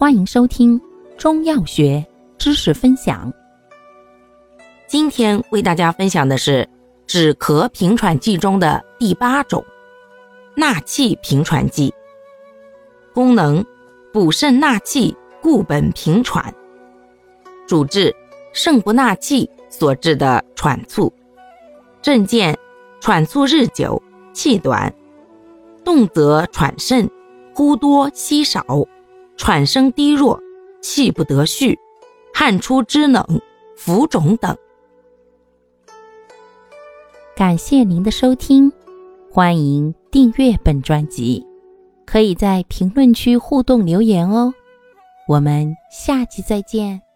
欢迎收听中药学知识分享。今天为大家分享的是止咳平喘剂中的第八种——纳气平喘剂。功能：补肾纳气，固本平喘。主治：肾不纳气所致的喘促。症见：喘促日久，气短，动则喘甚，呼多吸少。喘声低弱，气不得续，汗出肢冷、浮肿等。感谢您的收听，欢迎订阅本专辑，可以在评论区互动留言哦。我们下期再见。